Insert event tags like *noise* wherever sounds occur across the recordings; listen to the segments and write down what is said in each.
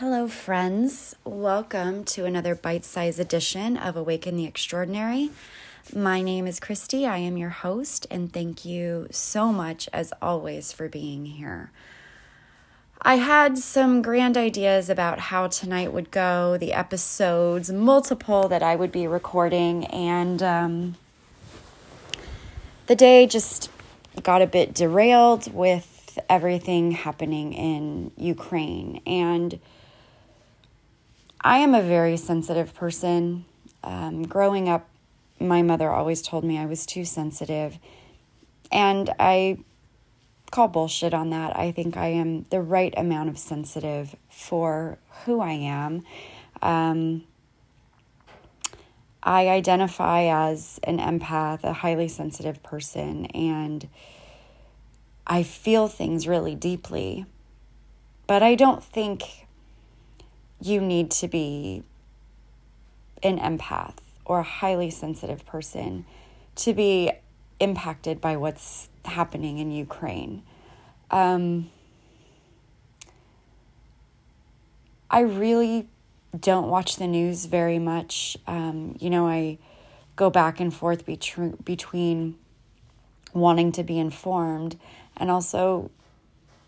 Hello, friends. Welcome to another bite sized edition of Awaken the Extraordinary. My name is Christy. I am your host, and thank you so much, as always, for being here. I had some grand ideas about how tonight would go, the episodes, multiple that I would be recording, and um, the day just got a bit derailed with everything happening in Ukraine. And I am a very sensitive person. Um, growing up, my mother always told me I was too sensitive. And I call bullshit on that. I think I am the right amount of sensitive for who I am. Um, I identify as an empath, a highly sensitive person, and I feel things really deeply. But I don't think you need to be an empath or a highly sensitive person to be impacted by what's happening in Ukraine. Um, I really don't watch the news very much. Um, you know, I go back and forth between between wanting to be informed and also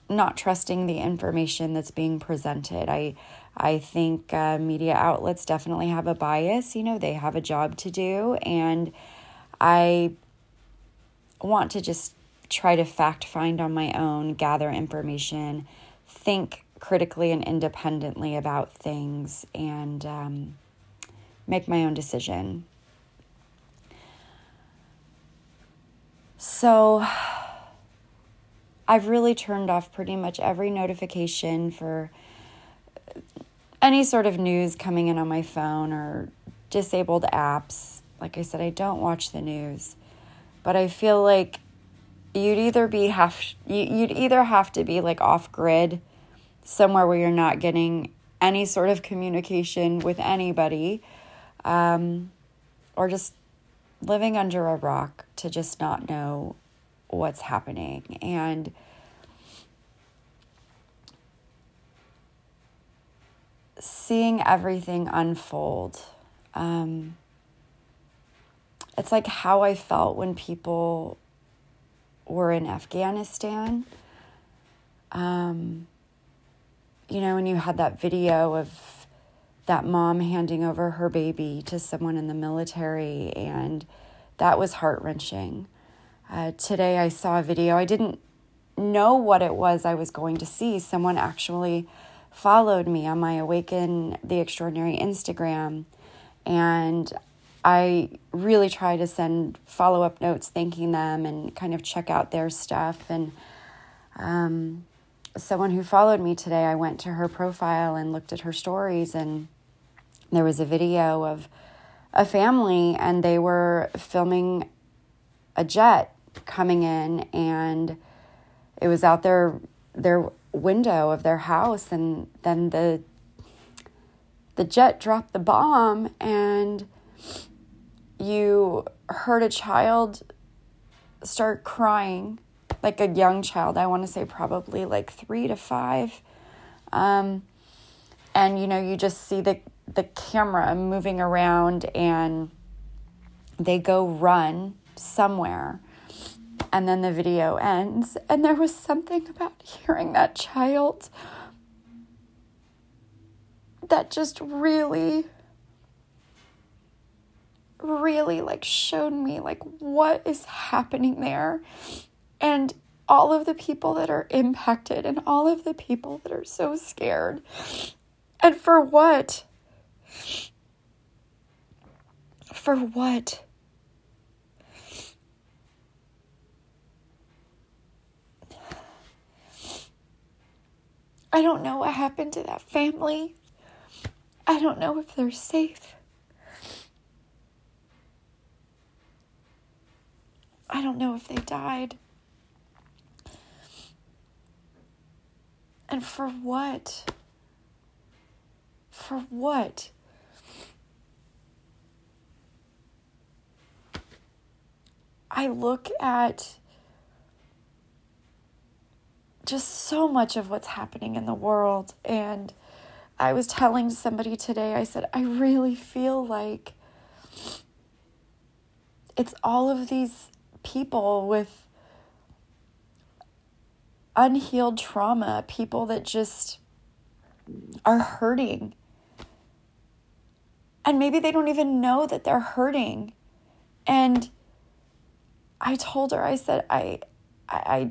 not trusting the information that's being presented. I I think uh, media outlets definitely have a bias. You know, they have a job to do, and I want to just try to fact find on my own, gather information, think critically and independently about things, and um, make my own decision. So, I've really turned off pretty much every notification for any sort of news coming in on my phone or disabled apps. Like I said, I don't watch the news, but I feel like you'd either be have you'd either have to be like off grid somewhere where you're not getting any sort of communication with anybody um, or just living under a rock to just not know what's happening and seeing everything unfold. Um, it's like how I felt when people were in Afghanistan. Um, you know, when you had that video of that mom handing over her baby to someone in the military, and that was heart wrenching. Uh, today I saw a video. I didn't know what it was I was going to see. Someone actually followed me on my Awaken the Extraordinary Instagram. And I really try to send follow up notes thanking them and kind of check out their stuff. And um, someone who followed me today, I went to her profile and looked at her stories, and there was a video of a family, and they were filming a jet coming in, and it was out there their window of their house and then the the jet dropped the bomb and you heard a child start crying like a young child i want to say probably like 3 to 5 um, and you know you just see the the camera moving around and they go run somewhere and then the video ends. And there was something about hearing that child that just really, really like showed me like what is happening there. And all of the people that are impacted and all of the people that are so scared. And for what? For what? I don't know what happened to that family. I don't know if they're safe. I don't know if they died. And for what? For what? I look at just so much of what's happening in the world. And I was telling somebody today, I said, I really feel like it's all of these people with unhealed trauma, people that just are hurting. And maybe they don't even know that they're hurting. And I told her, I said, I, I,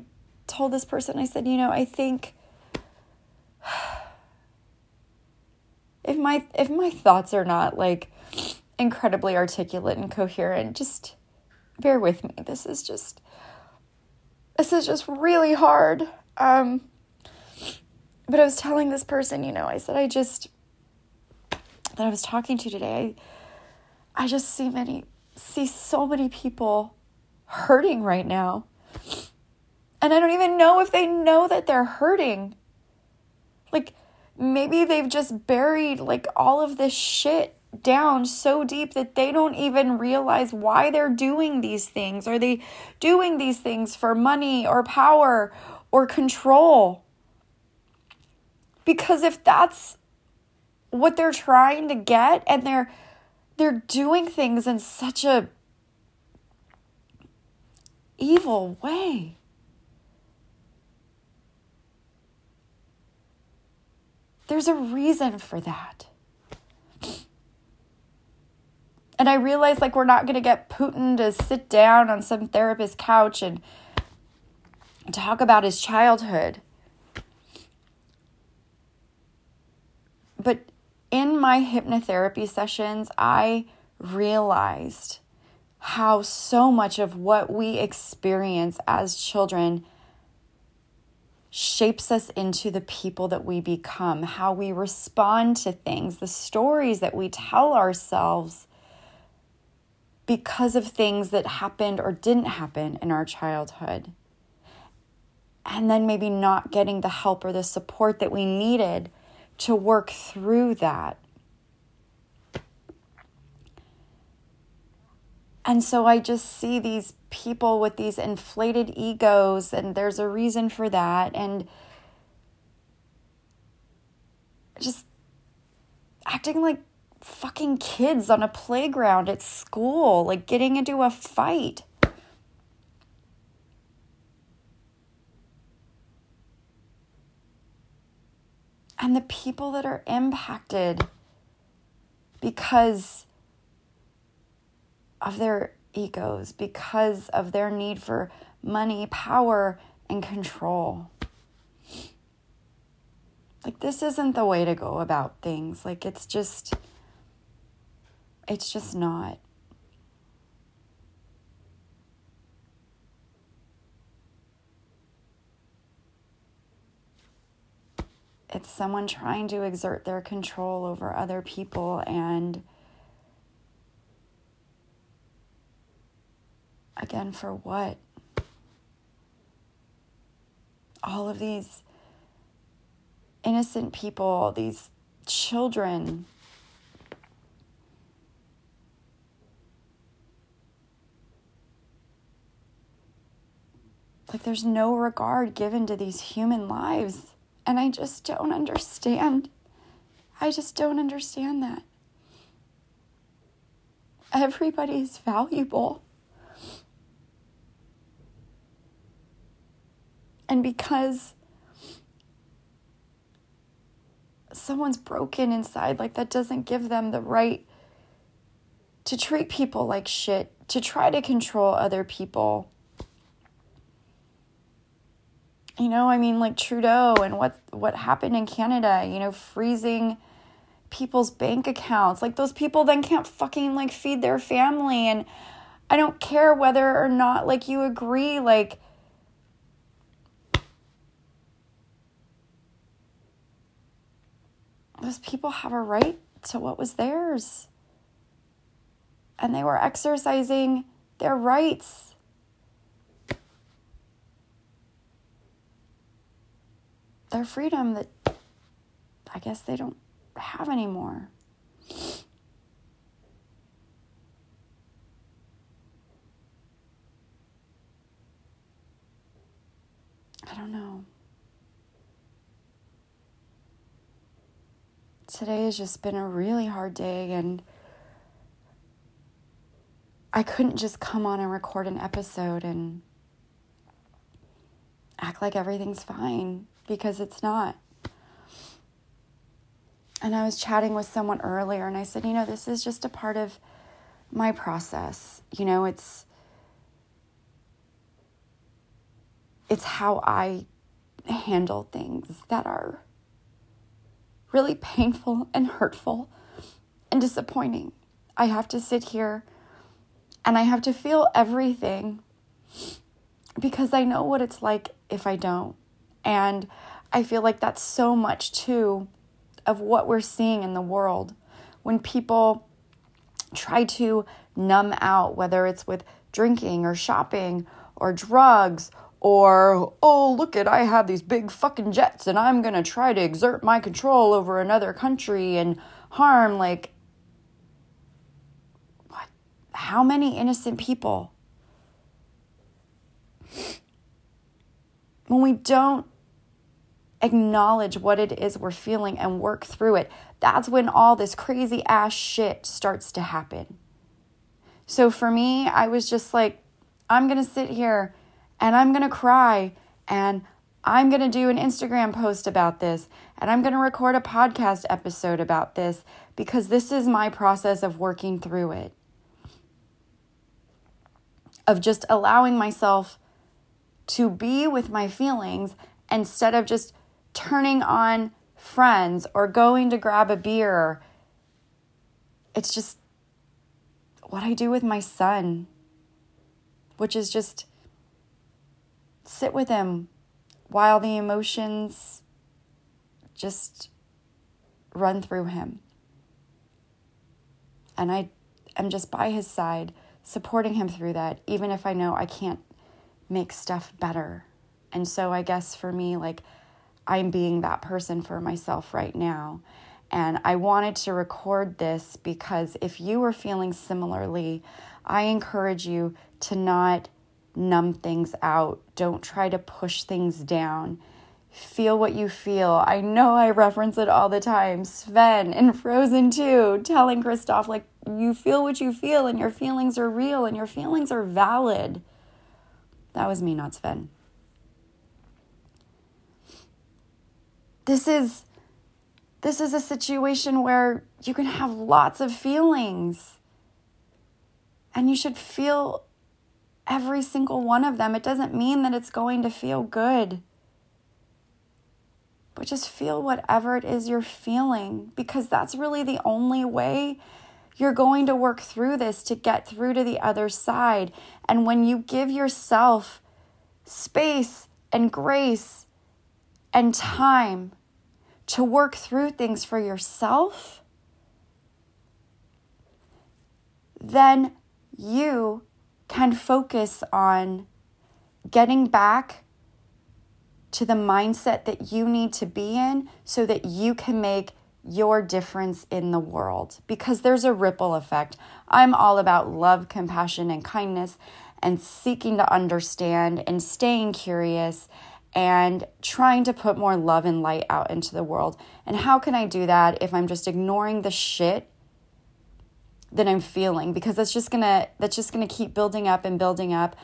told this person, I said, you know, I think *sighs* if my if my thoughts are not like incredibly articulate and coherent, just bear with me. This is just this is just really hard. Um but I was telling this person, you know, I said I just that I was talking to today, I, I just see many see so many people hurting right now. And I don't even know if they know that they're hurting. Like maybe they've just buried like all of this shit down so deep that they don't even realize why they're doing these things. Are they doing these things for money or power or control? Because if that's what they're trying to get and they're they're doing things in such a evil way. There's a reason for that. And I realize like we're not going to get Putin to sit down on some therapist couch and talk about his childhood. But in my hypnotherapy sessions, I realized how so much of what we experience as children shapes us into the people that we become, how we respond to things, the stories that we tell ourselves because of things that happened or didn't happen in our childhood. And then maybe not getting the help or the support that we needed to work through that. And so I just see these people with these inflated egos, and there's a reason for that. And just acting like fucking kids on a playground at school, like getting into a fight. And the people that are impacted because of their egos, because of their need for money, power, and control. Like, this isn't the way to go about things. Like, it's just, it's just not. It's someone trying to exert their control over other people and Again, for what? All of these innocent people, these children. Like, there's no regard given to these human lives. And I just don't understand. I just don't understand that. Everybody is valuable. And because someone's broken inside, like that doesn't give them the right to treat people like shit, to try to control other people. You know, I mean like Trudeau and what what happened in Canada, you know, freezing people's bank accounts. Like those people then can't fucking like feed their family and I don't care whether or not like you agree like those people have a right to what was theirs. And they were exercising their rights. Their freedom that I guess they don't have anymore. I don't know. Today has just been a really hard day and I couldn't just come on and record an episode and act like everything's fine because it's not. And I was chatting with someone earlier and I said, you know, this is just a part of my process. You know, it's it's how I handle things that are really painful and hurtful and disappointing. I have to sit here and I have to feel everything because I know what it's like if I don't. And I feel like that's so much too of what we're seeing in the world when people try to numb out, whether it's with drinking or shopping or drugs or, oh, look at, I have these big fucking jets and I'm gonna try to exert my control over another country and harm. Like, what? How many innocent people? When we don't acknowledge what it is we're feeling and work through it, that's when all this crazy ass shit starts to happen. So for me, I was just like, I'm gonna sit here and I'm going to cry and I'm going to do an Instagram post about this and I'm going to record a podcast episode about this because this is my process of working through it. Of just allowing myself to be with my feelings instead of just turning on friends or going to grab a beer. It's just what I do with my son, which is just sit with him while the emotions just run through him. And I am just by his side, supporting him through that, even if I know I can't make stuff better. And so I guess for me, like, I'm being that person for myself right now. And I wanted to record this because if you are feeling similarly, I encourage you to not numb things out. Don't try to push things down. Feel what you feel. I know I reference it all the time. Sven in Frozen 2 telling Kristoff, like, you feel what you feel and your feelings are real and your feelings are valid. That was me, not Sven. This is this is a situation where you can have lots of feelings. And you should feel every single one of them. It doesn't mean that it's going to feel good. But just feel whatever it is you're feeling because that's really the only way you're going to work through this to get through to the other side. And when you give yourself space and grace and time to work through things for yourself, then you can focus on getting back to the mindset that you need to be in so that you can make your difference in the world because there's a ripple effect. I'm all about love, compassion, and kindness and seeking to understand and staying curious and trying to put more love and light out into the world. And how can I do that if I'm just ignoring the shit that I'm feeling because that's just going to that's just going to keep building up and building up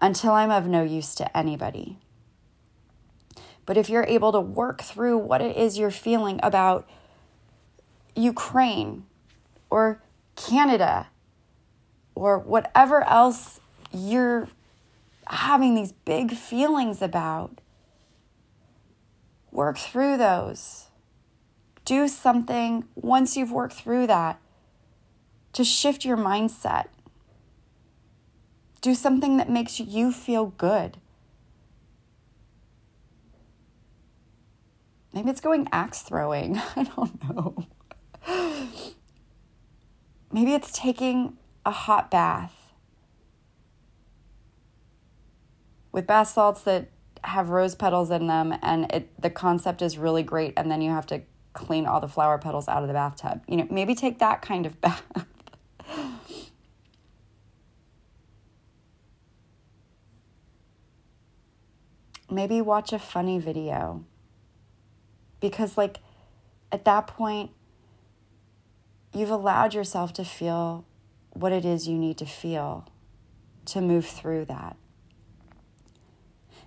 until I'm of no use to anybody. But if you're able to work through what it is you're feeling about Ukraine or Canada or whatever else you're having these big feelings about, work through those. Do something once you've worked through that to shift your mindset. Do something that makes you feel good. Maybe it's going axe throwing. *laughs* I don't know. Maybe it's taking a hot bath with bath salts that have rose petals in them and it the concept is really great and then you have to clean all the flower petals out of the bathtub. You know, maybe take that kind of *laughs* bath. Maybe watch a funny video. Because, like, at that point, you've allowed yourself to feel what it is you need to feel to move through that.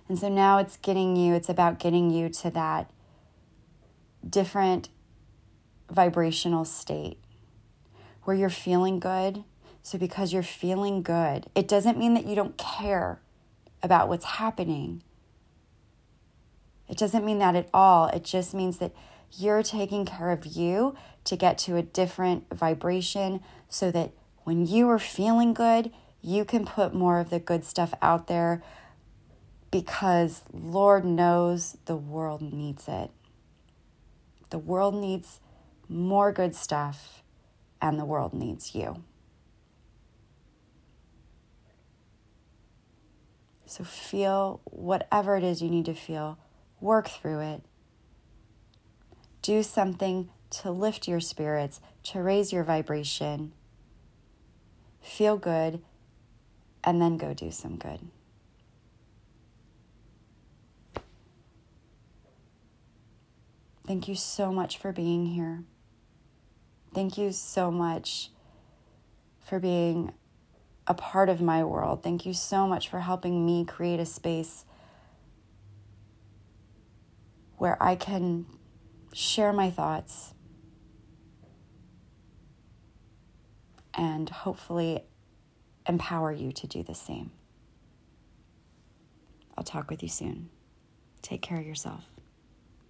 And so now it's getting you, it's about getting you to that different vibrational state where you're feeling good. So, because you're feeling good, it doesn't mean that you don't care about what's happening. It doesn't mean that at all. It just means that you're taking care of you to get to a different vibration so that when you are feeling good, you can put more of the good stuff out there because Lord knows the world needs it. The world needs more good stuff, and the world needs you. So feel whatever it is you need to feel, work through it. Do something to lift your spirits, to raise your vibration. Feel good, and then go do some good. Thank you so much for being here. Thank you so much for being a part of my world. Thank you so much for helping me create a space where I can share my thoughts and hopefully empower you to do the same. I'll talk with you soon. Take care of yourself.